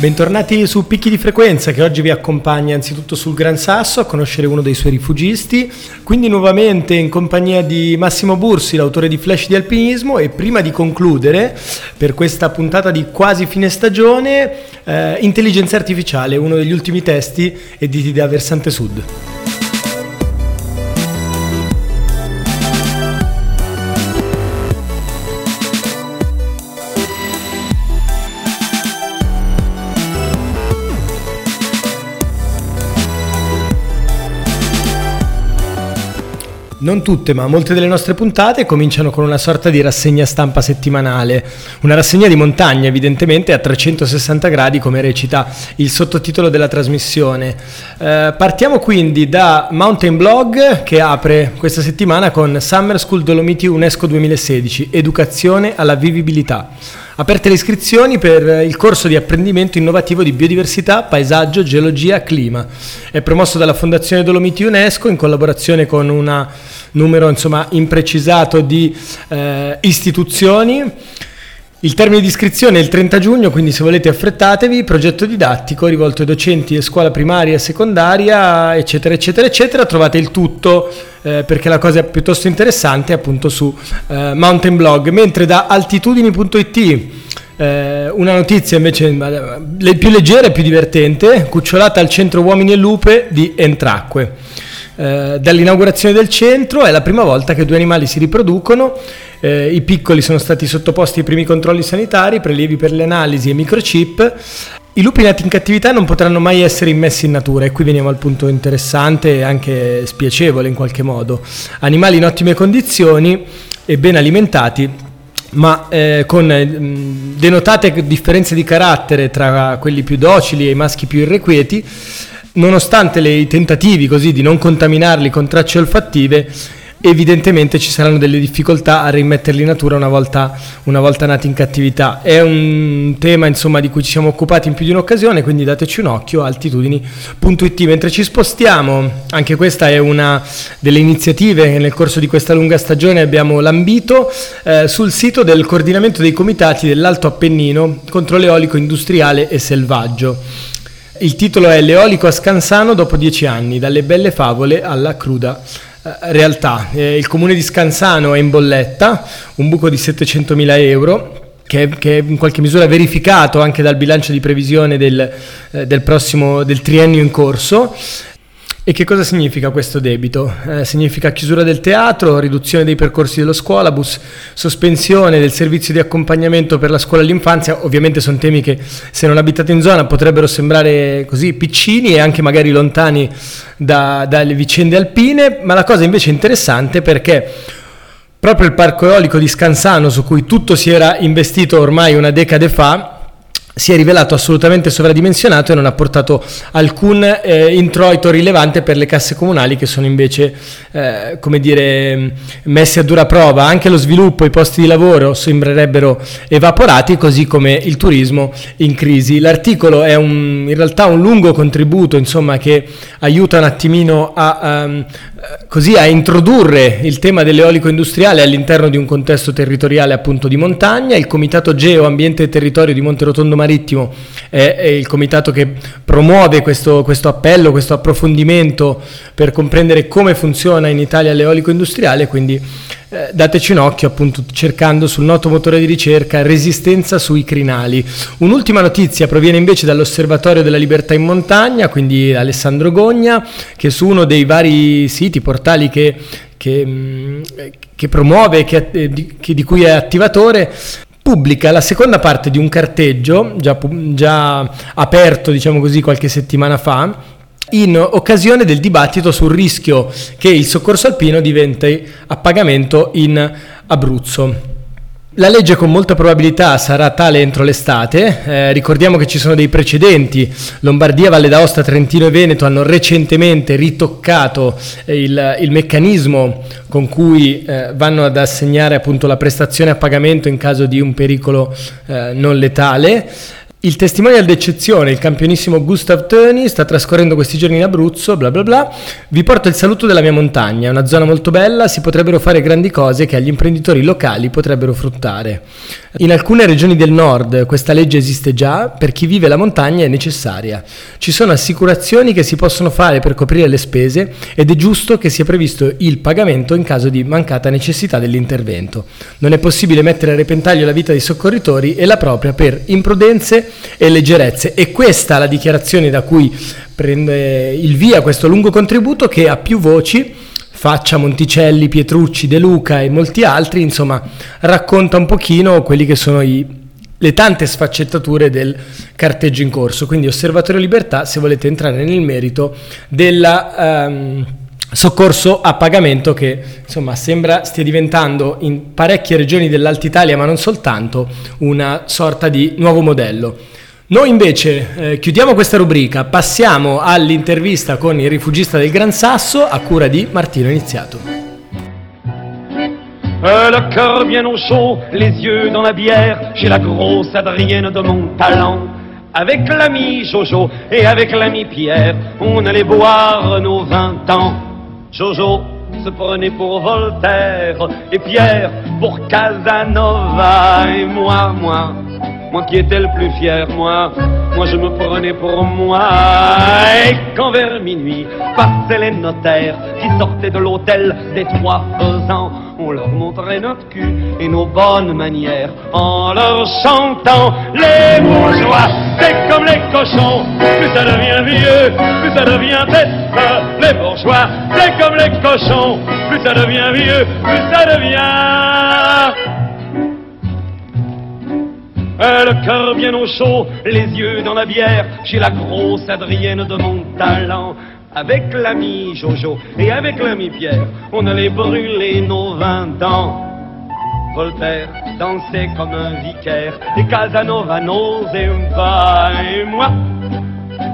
Bentornati su Picchi di Frequenza che oggi vi accompagna anzitutto sul Gran Sasso a conoscere uno dei suoi rifugisti, quindi nuovamente in compagnia di Massimo Bursi, l'autore di Flash di Alpinismo e prima di concludere per questa puntata di quasi fine stagione, eh, Intelligenza Artificiale, uno degli ultimi testi editi da Versante Sud. Non tutte, ma molte delle nostre puntate cominciano con una sorta di rassegna stampa settimanale, una rassegna di montagna evidentemente a 360 gradi come recita il sottotitolo della trasmissione. Eh, partiamo quindi da Mountain Blog che apre questa settimana con Summer School Dolomiti UNESCO 2016, Educazione alla vivibilità. Aperte le iscrizioni per il corso di apprendimento innovativo di biodiversità, paesaggio, geologia, clima. È promosso dalla Fondazione Dolomiti UNESCO in collaborazione con un numero insomma, imprecisato di eh, istituzioni. Il termine di iscrizione è il 30 giugno, quindi se volete affrettatevi, progetto didattico rivolto ai docenti di scuola primaria e secondaria, eccetera, eccetera, eccetera. Trovate il tutto eh, perché la cosa è piuttosto interessante appunto su eh, Mountain Blog, mentre da altitudini.it eh, una notizia invece più leggera e più divertente, cucciolata al centro Uomini e Lupe di Entracque. Eh, dall'inaugurazione del centro è la prima volta che due animali si riproducono eh, I piccoli sono stati sottoposti ai primi controlli sanitari, prelievi per le analisi e microchip. I lupi nati in cattività non potranno mai essere immessi in natura e qui veniamo al punto interessante e anche spiacevole in qualche modo. Animali in ottime condizioni e ben alimentati, ma eh, con eh, denotate differenze di carattere tra quelli più docili e i maschi più irrequieti, nonostante i tentativi così di non contaminarli con tracce olfattive, evidentemente ci saranno delle difficoltà a rimetterli in natura una volta, una volta, nati in cattività. È un tema insomma, di cui ci siamo occupati in più di un'occasione, quindi dateci un occhio, altitudini.it. Mentre ci spostiamo, anche questa è una delle iniziative che nel corso di questa lunga stagione abbiamo lambito, eh, sul sito del coordinamento dei comitati dell'Alto Appennino contro l'eolico industriale e selvaggio. Il titolo è L'eolico a Scansano dopo dieci anni, dalle belle favole alla cruda eh, realtà. Eh, il comune di Scansano è in bolletta, un buco di 700.000 euro. Che, che è in qualche misura verificato anche dal bilancio di previsione del, eh, del prossimo del triennio in corso e che cosa significa questo debito? Eh, significa chiusura del teatro, riduzione dei percorsi dello scuolabus, sospensione del servizio di accompagnamento per la scuola all'infanzia. Ovviamente sono temi che se non abitate in zona potrebbero sembrare così piccini e anche magari lontani da, dalle vicende alpine, ma la cosa invece è interessante perché proprio il parco eolico di Scansano, su cui tutto si era investito ormai una decade fa, si è rivelato assolutamente sovradimensionato e non ha portato alcun eh, introito rilevante per le casse comunali che sono invece, eh, come dire, messe a dura prova. Anche lo sviluppo, i posti di lavoro sembrerebbero evaporati, così come il turismo in crisi. L'articolo è un, in realtà un lungo contributo, insomma, che aiuta un attimino a, um, così, a introdurre il tema dell'eolico industriale all'interno di un contesto territoriale appunto di montagna. Il Comitato Geo Ambiente e Territorio di Monte Rotondo Marittimo è, è il comitato che promuove questo, questo, appello, questo approfondimento per comprendere come funziona in Italia l'eolico industriale, quindi eh, dateci un occhio appunto cercando sul noto motore di ricerca resistenza sui crinali. Un'ultima notizia proviene invece dall'Osservatorio della Libertà in Montagna, quindi Alessandro Gogna, che su uno dei vari siti, portali che, che, mm, che promuove, che, eh, di, di cui è attivatore, pubblica la seconda parte di un carteggio già, già aperto, diciamo così, qualche settimana fa, in occasione del dibattito sul rischio che il soccorso alpino diventi a pagamento in Abruzzo. La legge con molta probabilità sarà tale entro l'estate, eh, ricordiamo che ci sono dei precedenti, Lombardia, Valle d'Aosta, Trentino e Veneto hanno recentemente ritoccato eh, il, il, meccanismo con cui eh, vanno ad assegnare appunto la prestazione a pagamento in caso di un pericolo eh, non letale. Il testimonial d'eccezione, il campionissimo Gustav Töni, sta trascorrendo questi giorni in Abruzzo, bla bla bla. Vi porto il saluto della mia montagna, è una zona molto bella, si potrebbero fare grandi cose che agli imprenditori locali potrebbero fruttare. In alcune regioni del nord questa legge esiste già, per chi vive la montagna è necessaria. Ci sono assicurazioni che si possono fare per coprire le spese ed è giusto che sia previsto il pagamento in caso di mancata necessità dell'intervento. Non è possibile mettere a repentaglio la vita dei soccorritori e la propria per imprudenze e leggerezze. E questa è la dichiarazione da cui prende il via questo lungo contributo che a più voci Faccia, Monticelli, Pietrucci, De Luca e molti altri, insomma, racconta un pochino quelli che sono i, le tante sfaccettature del carteggio in corso. Quindi Osservatorio Libertà, se volete entrare nel merito del um, soccorso a pagamento che insomma sembra stia diventando in parecchie regioni dell'Alta Italia, ma non soltanto, una sorta di nuovo modello. Noi invece eh, chiudiamo questa rubrica, passiamo all'intervista con il rifugista del Gran Sasso a cura di Martino Iniziato. Euh, le cœur bien au chaud, les yeux dans la bière, chez la grosse Adrienne de mon talent. Avec l'ami Jojo et avec l'ami Pierre, on allait boire nos vingt ans. Jojo se prenait pour Voltaire et Pierre pour Casanova et moi, moi, moi qui étais le plus fier, moi, moi je me prenais pour moi. Et quand vers minuit passaient les notaires qui sortaient de l'hôtel des trois faisans, on leur montrait notre cul et nos bonnes manières en leur chantant les bourgeois. C'est comme les cochons, plus ça devient vieux, plus ça devient bête. Les bourgeois, c'est comme les cochons, plus ça devient vieux, plus ça devient le cœur bien au chaud, les yeux dans la bière, chez la grosse Adrienne de mon talent. Avec l'ami Jojo et avec l'ami Pierre, on allait brûler nos vingt ans. Voltaire dansait comme un vicaire, et Casanova n'osait pas, et moi,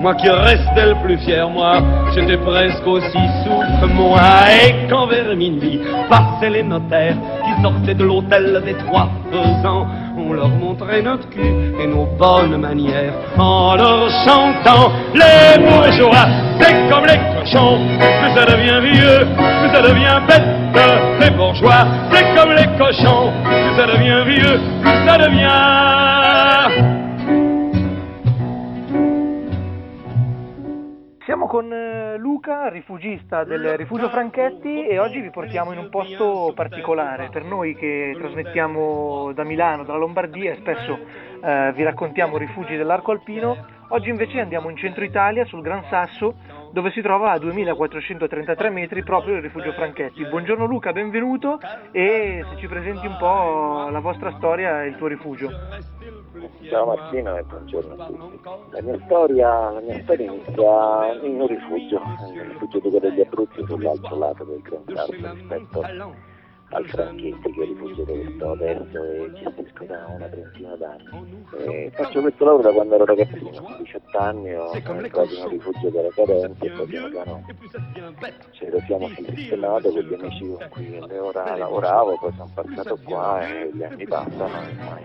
moi qui restais le plus fier, moi, j'étais presque aussi souffre, moi. Et quand vers minuit passaient les notaires sortaient de l'hôtel des trois faisans, on leur montrait notre cul et nos bonnes manières en leur chantant les bourgeois. C'est comme les cochons, plus ça devient vieux, plus ça devient bête. Les bourgeois, c'est comme les cochons, plus ça devient vieux, plus ça devient Siamo con eh, Luca, rifugista del rifugio Franchetti e oggi vi portiamo in un posto particolare. Per noi che trasmettiamo da Milano, dalla Lombardia e spesso eh, vi raccontiamo rifugi dell'arco alpino, oggi invece andiamo in centro Italia, sul Gran Sasso, dove si trova a 2433 metri proprio il rifugio Franchetti. Buongiorno Luca, benvenuto e se ci presenti un po' la vostra storia e il tuo rifugio. Ciao Martino e buongiorno a tutti. La mia storia, la mia storia inizia in un rifugio, nel rifugio Duca degli Abruzzi sull'altro lato del Gran Carso rispetto al Franchetti che rifugio dove sto adesso e gestisco da una trentina d'anni. E faccio questo lavoro da quando ero ragazzino, a 18 anni ho entrato in un rifugio della Cadenti e poi piano piano ce lo siamo sistemato con gli amici con cui allora lavoravo, poi sono passato qua e gli anni passano e ormai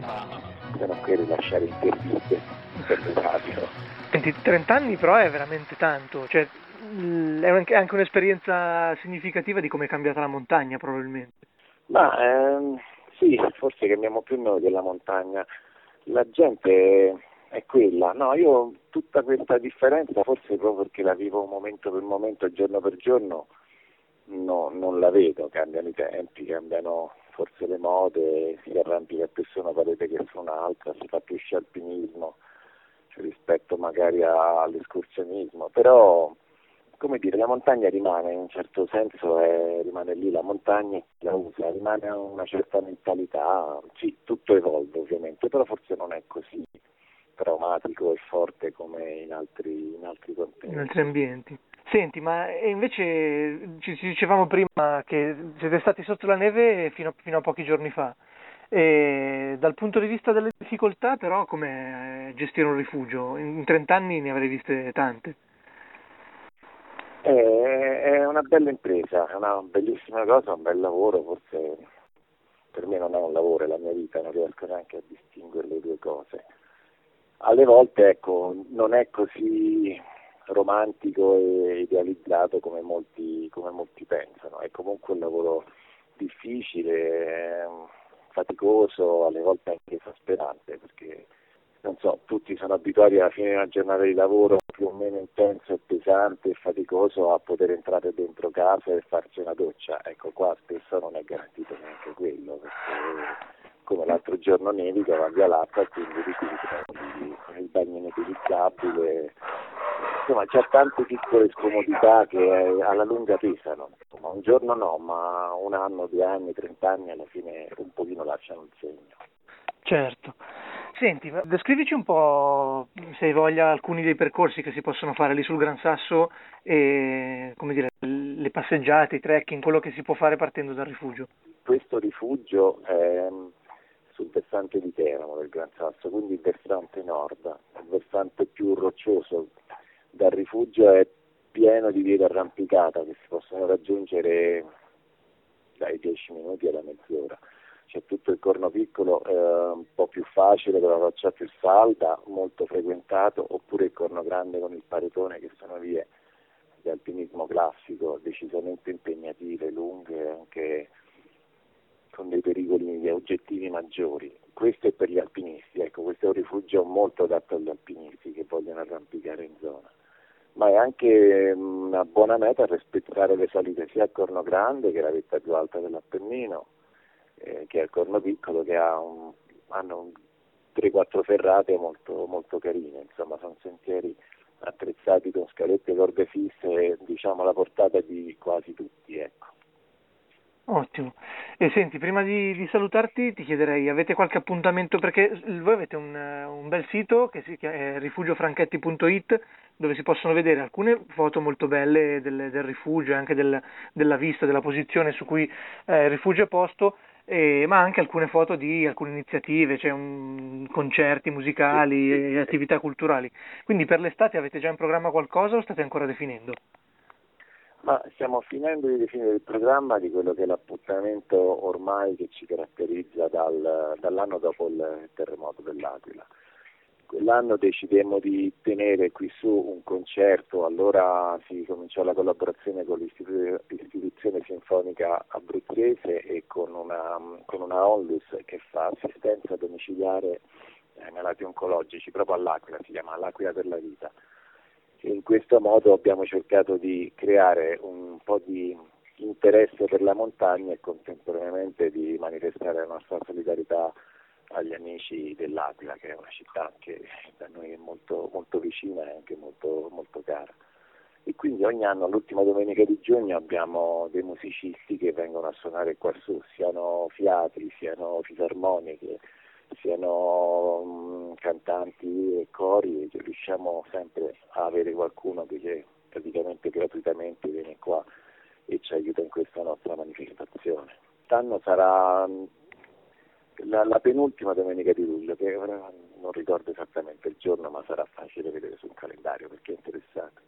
sono qui a rilasciare interviste per radio. 30 anni però è veramente tanto, cioè è anche un'esperienza significativa di come è cambiata la montagna probabilmente. Ma ehm, sì, forse cambiamo più noi della montagna. La gente è quella. No, io tutta questa differenza, forse proprio perché la vivo momento per momento, giorno per giorno, no, non la vedo. Cambiano i tempi, cambiano forse le mode, si arrampica più su una parete che su un'altra, si fa più sci alpinismo rispetto magari all'escursionismo, però come dire, la montagna rimane in un certo senso, è, rimane lì, la montagna la usa, rimane una certa mentalità, sì, tutto evolve ovviamente, però forse non è così traumatico e forte come in altri, in altri contesti. In altri ambienti. Senti, ma invece ci, ci dicevamo prima che siete stati sotto la neve fino, fino a pochi giorni fa. E dal punto di vista delle difficoltà, però, come gestire un rifugio? In 30 anni ne avrei viste tante. È una bella impresa, è una bellissima cosa, un bel lavoro, forse per me non è un lavoro, è la mia vita, non riesco neanche a distinguere le due cose. Alle volte ecco, non è così romantico e idealizzato come molti, come molti pensano, è comunque un lavoro difficile, faticoso, alle volte anche esasperante, perché non so, tutti sono abituati alla fine di una giornata di lavoro più o meno intenso e pesante e faticoso a poter entrare dentro casa e farsi una doccia. Ecco, qua spesso non è garantito neanche quello, perché come l'altro giorno nevica, va via l'acqua e quindi rischia il bagno inutilizzabile. Insomma, c'è tante piccole scomodità che alla lunga pesano. Insomma, un giorno no, ma un anno, due anni, trent'anni alla fine un pochino lasciano un segno. Certo. Senti, descrivici un po', se hai voglia, alcuni dei percorsi che si possono fare lì sul Gran Sasso e, dire, le passeggiate, i trekking, quello che si può fare partendo dal rifugio. Questo rifugio è sul versante di Teramo del Gran Sasso, quindi il versante nord, il versante più roccioso dal rifugio è pieno di vie d'arrampicata che si possono raggiungere dai 10 minuti alla mezz'ora c'è tutto il corno piccolo eh, un po' più facile con la roccia più salda, molto frequentato, oppure il corno grande con il paretone che sono vie di alpinismo classico decisamente impegnative, lunghe, anche con dei pericoli oggettivi maggiori. Questo è per gli alpinisti, ecco, questo è un rifugio molto adatto agli alpinisti che vogliono arrampicare in zona ma è anche una buona meta per rispettare le salite sia al Corno Grande, che la vetta più alta dell'Appennino, eh, che è il Corno Piccolo, che ha un, hanno 3-4 ferrate molto, molto carine, insomma sono sentieri attrezzati con scalette corde fisse e diciamo la portata di quasi tutti. Ecco. Ottimo. E senti, prima di, di, salutarti ti chiederei, avete qualche appuntamento? Perché voi avete un, un bel sito che si chiama rifugiofranchetti.it dove si possono vedere alcune foto molto belle del, del rifugio e anche del, della vista, della posizione su cui eh, il rifugio è posto eh, ma anche alcune foto di alcune iniziative, cioè un, concerti musicali attività culturali. Quindi per l'estate avete già in programma qualcosa o state ancora definendo? Ma stiamo finendo di definire il programma di quello che è l'appuntamento ormai che ci caratterizza dal, dall'anno dopo il terremoto dell'Aquila. Quell'anno decidemmo di tenere qui su un concerto, allora si cominciò la collaborazione con l'istituzione sinfonica abruzzese e con una, con una onlus che fa assistenza domiciliare ai malati oncologici, proprio all'Aquila, si chiama L'Aquila per la Vita. E in questo modo abbiamo cercato di creare un po' di interesse per la montagna e contemporaneamente di manifestare la nostra solidarietà agli amici dell'Aquila, che è una città che da noi è molto, molto vicina e anche molto, molto cara. E quindi ogni anno, l'ultima domenica di giugno, abbiamo dei musicisti che vengono a suonare qua su, siano fiati, siano fisarmoniche, siano cantanti e cori, e riusciamo sempre a avere qualcuno che praticamente gratuitamente viene qua e ci aiuta in questa nostra manifestazione. Quest'anno sarà la, la, penultima domenica di luglio, che ora non ricordo esattamente il giorno, ma sarà facile vedere sul calendario perché è interessante.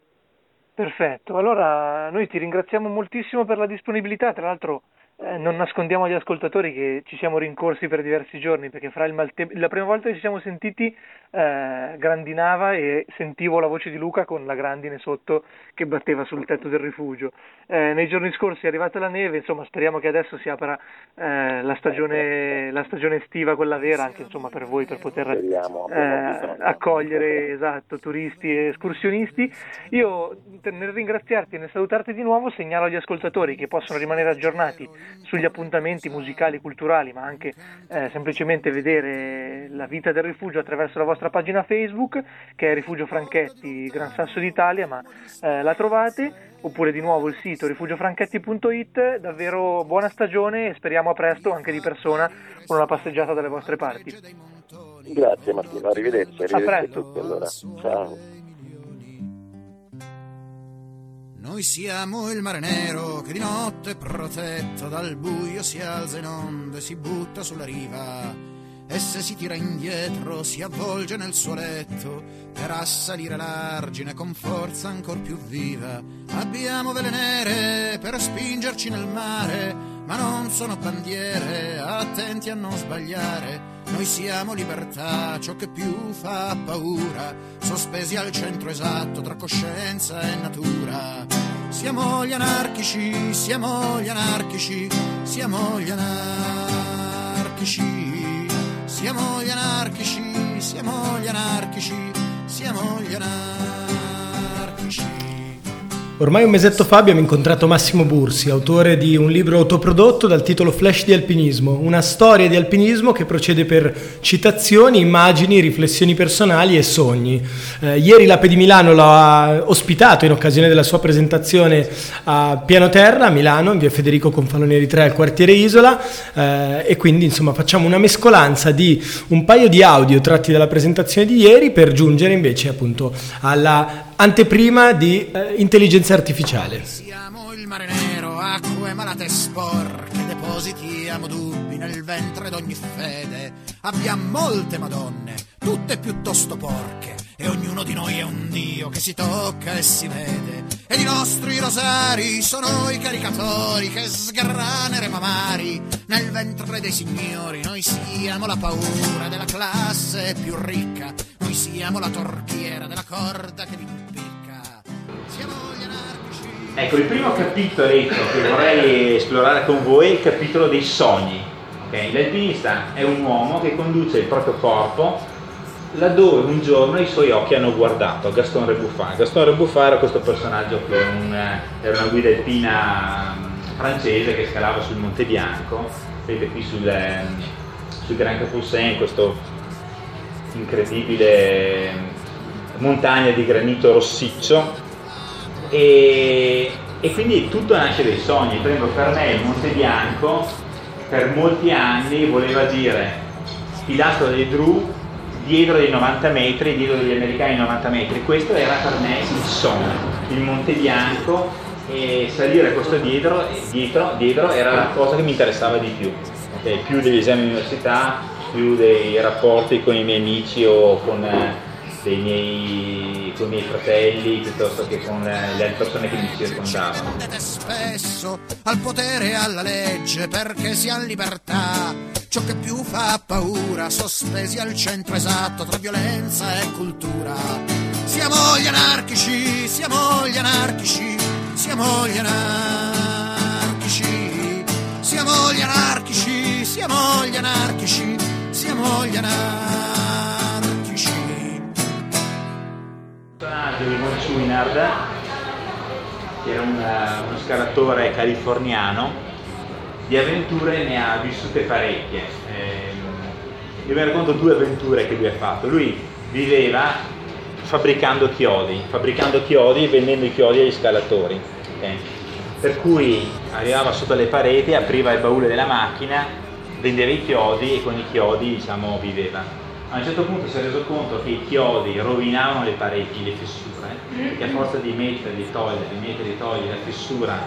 Perfetto, allora noi ti ringraziamo moltissimo per la disponibilità, tra l'altro eh, non nascondiamo agli ascoltatori che ci siamo rincorsi per diversi giorni perché fra il maltempo, la prima volta che ci siamo sentiti eh, grandinava e sentivo la voce di Luca con la grandine sotto che batteva sul tetto del rifugio. Eh, nei giorni scorsi è arrivata la neve, insomma speriamo che adesso si apra eh, la stagione, la, stagione, estiva, quella vera, anche insomma, per voi per poter eh, accogliere esatto, turisti e escursionisti. Io nel ringraziarti e nel salutarti di nuovo segnalo agli ascoltatori che possono rimanere aggiornati sugli appuntamenti musicali, culturali, ma anche eh, semplicemente vedere la vita del rifugio attraverso la vostra pagina Facebook, che è Rifugio Franchetti Gran Sasso d'Italia, ma eh, la trovate, oppure di nuovo il sito rifugiofranchetti.it. Davvero buona stagione e speriamo a presto anche di persona con una passeggiata dalle vostre parti. Grazie Martino, arrivederci, arrivederci a, a tutti allora. Ciao. Noi siamo il mare nero che di notte protetto dal buio si alza in onde, si butta sulla riva e se si tira indietro si avvolge nel suo letto per assalire l'argine con forza ancor più viva. Abbiamo vele nere per spingerci nel mare, ma non sono bandiere, attenti a non sbagliare. Noi siamo libertà, ciò che più fa paura, sospesi al centro esatto tra coscienza e natura. Siamo gli anarchici, siamo gli anarchici, siamo gli anarchici. Siamo gli anarchici, siamo gli anarchici, siamo gli anarchici. Ormai un mesetto fa abbiamo incontrato Massimo Bursi, autore di un libro autoprodotto dal titolo Flash di alpinismo, una storia di alpinismo che procede per citazioni, immagini, riflessioni personali e sogni. Eh, ieri l'Ape di Milano l'ha ospitato in occasione della sua presentazione a Piano Terra a Milano, in via Federico Confalonieri 3 al quartiere Isola eh, e quindi insomma facciamo una mescolanza di un paio di audio tratti dalla presentazione di ieri per giungere invece appunto alla anteprima di eh, intelligenza artificiale. Siamo il mare nero, acque malate e sporche, depositiamo dubbi nel ventre d'ogni fede. Abbiamo molte madonne, tutte piuttosto porche, e ognuno di noi è un dio che si tocca e si vede. Ed i nostri rosari sono i caricatori che sgraneremo amari nel ventre dei signori. Noi siamo la paura della classe più ricca, noi siamo la torchiera della corda che vi Ecco, il primo capitoletto che vorrei esplorare con voi è il capitolo dei sogni. ok? L'alpinista è un uomo che conduce il proprio corpo laddove un giorno i suoi occhi hanno guardato Gaston Rebuffat. Gaston Rebuffat era questo personaggio che era, un, era una guida alpina mm, francese che scalava sul Monte Bianco, vedete qui sul, sul Gran Capoussin, questo incredibile montagna di granito rossiccio e, e quindi tutto nasce dai sogni. Per esempio per me il Monte Bianco per molti anni voleva dire pilastro dei Drew dietro dei 90 metri, dietro degli americani 90 metri. Questo era per me il sogno, il Monte Bianco e salire questo dietro, dietro, dietro era la cosa che mi interessava di più. Okay? Più degli esami all'università, più dei rapporti con i miei amici o con, eh, miei, con i miei fratelli piuttosto che con le altre persone che mi circondavano. spesso al potere e alla legge perché si ha libertà ciò che più fa paura, sospesi al centro esatto tra violenza e cultura. Siamo gli anarchici, siamo gli anarchici, siamo gli anarchici, siamo gli anarchici, siamo gli anarchici, siamo gli anarchici. Personaggio di Von Schwinard, che era un, uno scalatore californiano, di avventure ne ha vissute parecchie. Eh, io vi racconto due avventure che lui ha fatto. Lui viveva fabbricando chiodi, fabbricando chiodi e vendendo i chiodi agli scalatori. Okay? Per cui arrivava sotto le pareti, apriva il baule della macchina, vendeva i chiodi e con i chiodi diciamo, viveva. A un certo punto si è reso conto che i chiodi rovinavano le pareti, le fessure, perché a forza di mettere, di togliere, di mettere, di togliere la fessura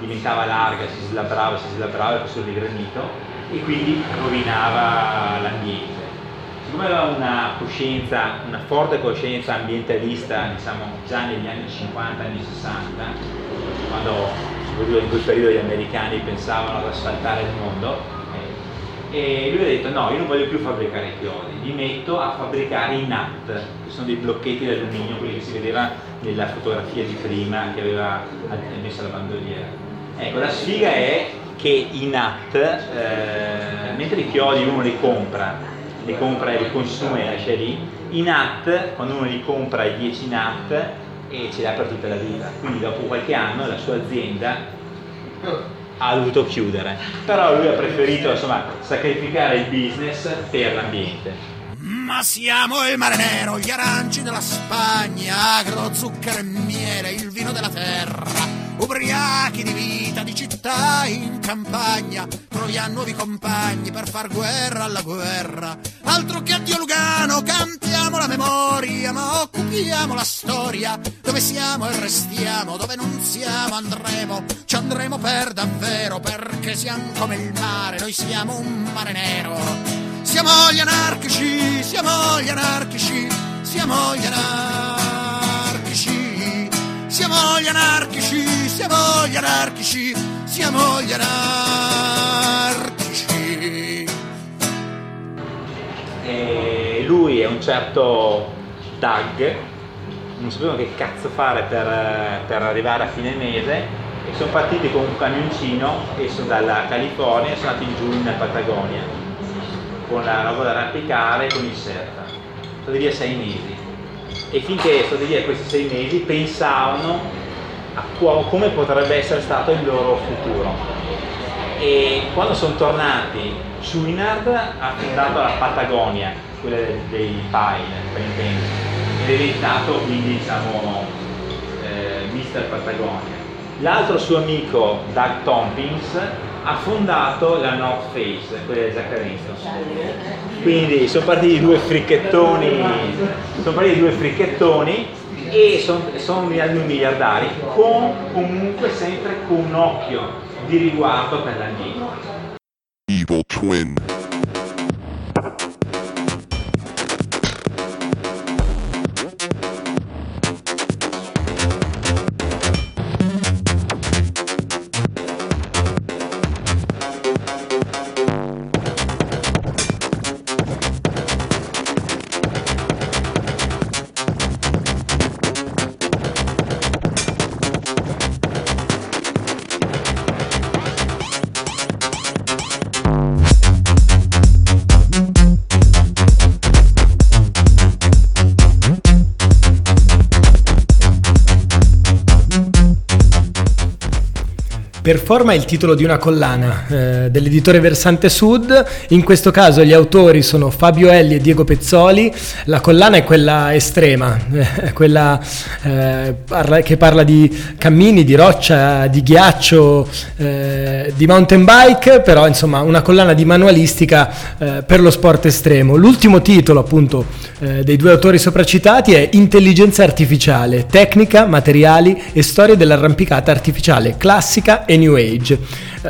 diventava larga, si slabrava, si slabrava il fossero di granito e quindi rovinava l'ambiente. Siccome aveva una coscienza, una forte coscienza ambientalista, diciamo già negli anni 50, anni 60, quando in quel periodo gli americani pensavano ad asfaltare il mondo, e lui ha detto no, io non voglio più fabbricare i chiodi, li metto a fabbricare i NAT, che sono dei blocchetti d'alluminio, quelli che si vedeva nella fotografia di prima che aveva messo la bandoliera. Ecco, la sfiga è che i NAT, eh, mentre i chiodi uno li compra, li compra e li consuma e lascia lì, i NAT, quando uno li compra i 10 NAT, e ce li ha per tutta la vita. Quindi dopo qualche anno la sua azienda ha dovuto chiudere. Però lui ha preferito insomma, sacrificare il business per l'ambiente. Ma siamo il mare nero, gli aranci della Spagna, agro, zucchero e miele, il vino della terra ubriachi di vita, di città in campagna, troviamo nuovi compagni per far guerra alla guerra. Altro che addio Lugano, cantiamo la memoria, ma occupiamo la storia, dove siamo e restiamo, dove non siamo andremo, ci andremo per davvero, perché siamo come il mare, noi siamo un mare nero. Siamo gli anarchici, siamo gli anarchici, siamo gli anarchici, siamo gli anarchici, siamo gli anarchici, siamo gli anarchici. E lui è un certo Doug, non sapevano che cazzo fare per, per arrivare a fine mese e sono partiti con un camioncino e sono dalla California e sono andati giù in Patagonia con la roba da arrampicare e con il surf. Sono via sei mesi e finché sono via questi sei mesi pensavano a come potrebbe essere stato il loro futuro. E quando sono tornati, Chouinard ha fondato la Patagonia, quella dei Pine, ed è diventato quindi diciamo eh, Mister Patagonia. L'altro suo amico, Doug Tompkins, ha fondato la North Face, quella del Zaccarenzo. Quindi sono partiti due fricchettoni, sono partiti due fricchettoni e sono, sono miliardari, con comunque sempre con un occhio di riguardo per l'ambiente. Evil Twin. Performa è il titolo di una collana eh, dell'editore Versante Sud, in questo caso gli autori sono Fabio Elli e Diego Pezzoli, la collana è quella estrema, eh, quella eh, parla, che parla di cammini, di roccia, di ghiaccio, eh, di mountain bike, però insomma una collana di manualistica eh, per lo sport estremo. L'ultimo titolo appunto eh, dei due autori sopracitati è Intelligenza artificiale, tecnica, materiali e storia dell'arrampicata artificiale classica e New Age.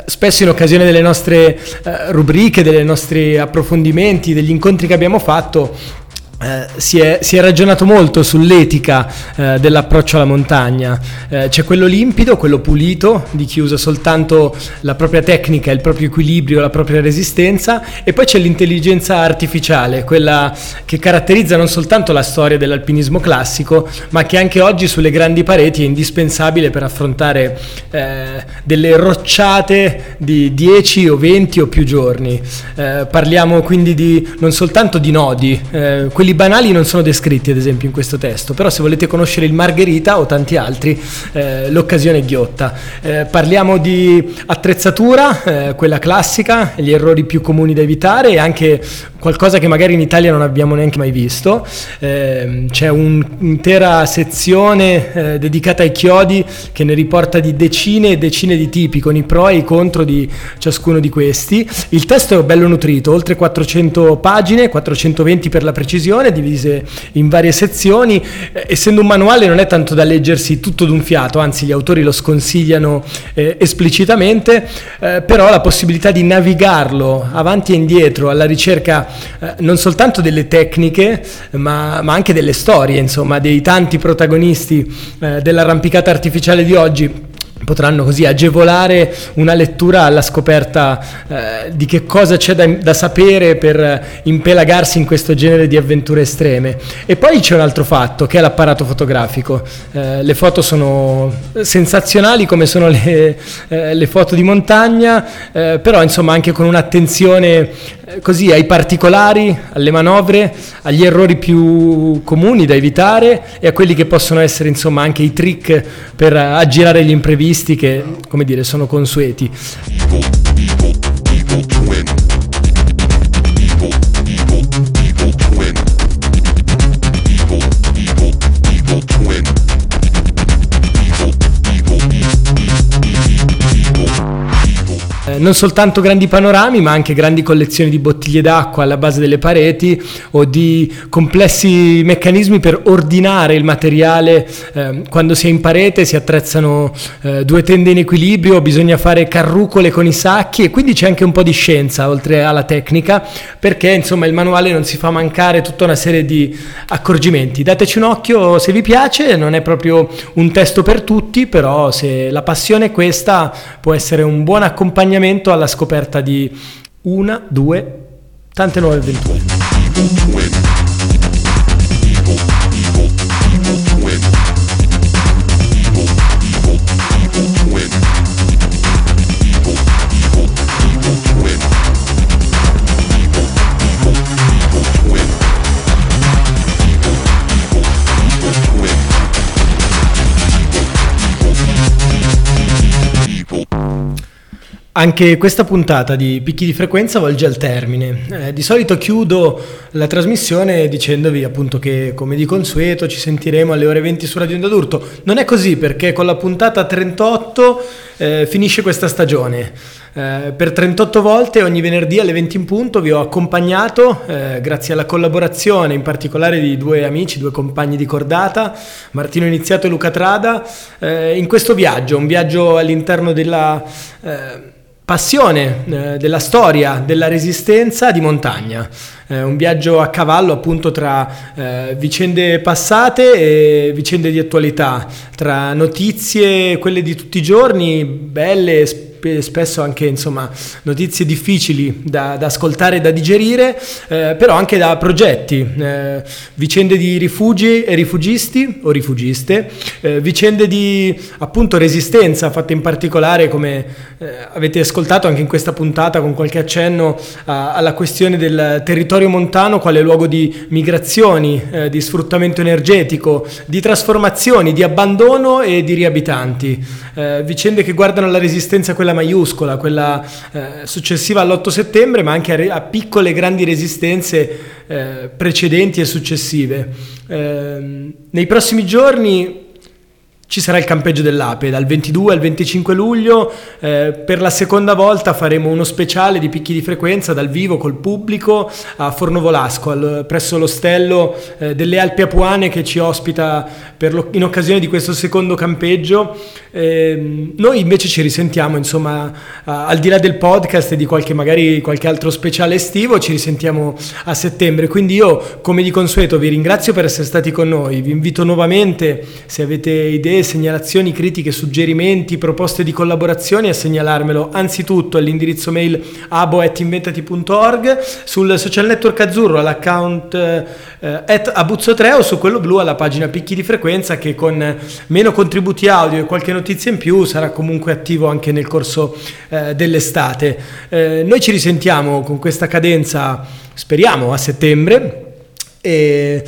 Spesso in occasione delle nostre eh, rubriche, dei nostri approfondimenti, degli incontri che abbiamo fatto, eh, si, è, si, è, ragionato molto sull'etica eh, dell'approccio alla montagna. Eh, c'è quello limpido, quello pulito, di chi usa soltanto la propria tecnica, il proprio equilibrio, la propria resistenza, e poi c'è l'intelligenza artificiale, quella che caratterizza non soltanto la storia dell'alpinismo classico, ma che anche oggi sulle grandi pareti è indispensabile per affrontare eh, delle rocciate di 10 o 20 o più giorni. Eh, parliamo quindi di, non soltanto di nodi, eh, quelli quelli banali non sono descritti ad esempio in questo testo, però se volete conoscere il Margherita o tanti altri, eh, l'occasione è ghiotta. Eh, parliamo di attrezzatura, eh, quella classica, gli errori più comuni da evitare e anche qualcosa che magari in Italia non abbiamo neanche mai visto. Eh, c'è un'intera sezione eh, dedicata ai chiodi che ne riporta di decine e decine di tipi, con i pro e i contro di ciascuno di questi. Il testo è bello nutrito, oltre 400 pagine, 420 per la precisione, divise in varie sezioni. Eh, essendo un manuale non è tanto da leggersi tutto d'un fiato, anzi gli autori lo sconsigliano eh, esplicitamente, eh, però la possibilità di navigarlo avanti e indietro alla ricerca eh, non soltanto delle tecniche, ma, ma, anche delle storie, insomma, dei tanti protagonisti eh, dell'arrampicata artificiale di oggi potranno così agevolare una lettura alla scoperta eh, di che cosa c'è da, da, sapere per impelagarsi in questo genere di avventure estreme. E poi c'è un altro fatto che è l'apparato fotografico. Eh, le foto sono sensazionali come sono le, eh, le foto di montagna, eh, però insomma anche con un'attenzione eh, così ai particolari, alle manovre, agli errori più comuni da evitare e a quelli che possono essere insomma anche i trick per aggirare gli imprevisti artisti come dire, sono consueti. Non soltanto grandi panorami, ma anche grandi collezioni di bottiglie d'acqua alla base delle pareti o di complessi meccanismi per ordinare il materiale. Eh, quando si è in parete si attrezzano eh, due tende in equilibrio, bisogna fare carrucole con i sacchi e quindi c'è anche un po' di scienza oltre alla tecnica, perché insomma il manuale non si fa mancare tutta una serie di accorgimenti. Dateci un occhio se vi piace, non è proprio un testo per tutti, però se la passione è questa può essere un buon accompagnamento alla scoperta di una, due, tante nuove avventure. Anche questa puntata di Picchi di Frequenza volge al termine. Eh, di solito chiudo la trasmissione dicendovi appunto che come di consueto ci sentiremo alle ore 20 su Radio Onda. Non è così perché con la puntata 38 eh, finisce questa stagione. Eh, per 38 volte ogni venerdì alle 20 in punto vi ho accompagnato eh, grazie alla collaborazione in particolare di due amici, due compagni di cordata, Martino Iniziato e Luca Trada, eh, in questo viaggio, un viaggio all'interno della eh, passione eh, della storia della resistenza di montagna. Eh, un viaggio a cavallo appunto tra eh, vicende passate e vicende di attualità, tra notizie, quelle di tutti i giorni, belle, spesso anche insomma, notizie difficili da, da, ascoltare e da digerire, eh, però anche da progetti, eh, vicende di rifugi e rifugisti o rifugiste, eh, vicende di appunto resistenza fatte in particolare come eh, avete ascoltato anche in questa puntata con qualche accenno a, alla questione del territorio montano quale luogo di migrazioni, eh, di sfruttamento energetico, di trasformazioni, di abbandono e di riabitanti, eh, vicende che guardano alla resistenza quella quella maiuscola, quella eh, successiva all'8 settembre, ma anche a, a piccole e grandi resistenze eh, precedenti e successive. Eh, nei prossimi giorni ci sarà il campeggio dell'Ape dal 22 al 25 luglio. Eh, per la seconda volta faremo uno speciale di picchi di frequenza dal vivo col pubblico a Fornovolasco, al, presso l'ostello eh, delle Alpi Apuane che ci ospita lo, in occasione di questo secondo campeggio. Eh, noi invece ci risentiamo, insomma, a, al di là del podcast e di qualche, magari qualche altro speciale estivo, ci risentiamo a settembre. Quindi io, come di consueto, vi ringrazio per essere stati con noi. Vi invito nuovamente, se avete idee, segnalazioni, critiche, suggerimenti, proposte di collaborazione a segnalarmelo anzitutto all'indirizzo mail abo.inventati.org, sul social network azzurro all'account eh, abuzzo3 o su quello blu alla pagina picchi di frequenza che con meno contributi audio e qualche notizia in più sarà comunque attivo anche nel corso eh, dell'estate. Eh, noi ci risentiamo con questa cadenza, speriamo, a settembre. E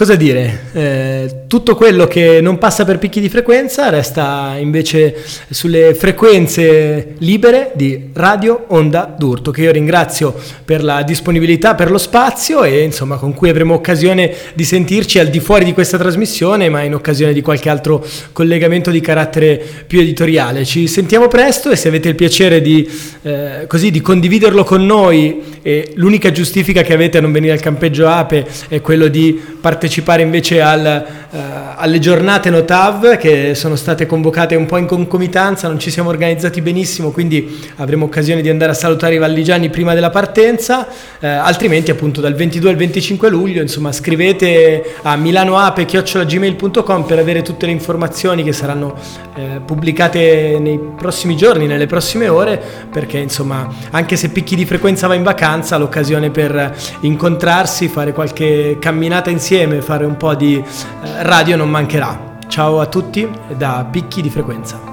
Cosa dire? Eh, tutto quello che non passa per picchi di frequenza resta invece sulle frequenze libere di Radio Onda d'Urto, che io ringrazio per la disponibilità, per lo spazio e insomma con cui avremo occasione di sentirci al di fuori di questa trasmissione, ma in occasione di qualche altro collegamento di carattere più editoriale. Ci sentiamo presto e se avete il piacere di, eh, così, di condividerlo con noi e l'unica giustifica che avete a non venire al campeggio Ape è quello di partecipare partecipare invece al, uh, alle giornate Notav che sono state convocate un po' in concomitanza, non ci siamo organizzati benissimo, quindi avremo occasione di andare a salutare i valligiani prima della partenza, uh, altrimenti appunto dal 22 al 25 luglio, insomma scrivete a milanoape.gmail.com per avere tutte le informazioni che saranno uh, pubblicate nei prossimi giorni, nelle prossime ore, perché insomma anche se picchi di frequenza va in vacanza, l'occasione per incontrarsi, fare qualche camminata insieme, fare un po' di eh, radio non mancherà. Ciao a tutti da Picchi di Frequenza.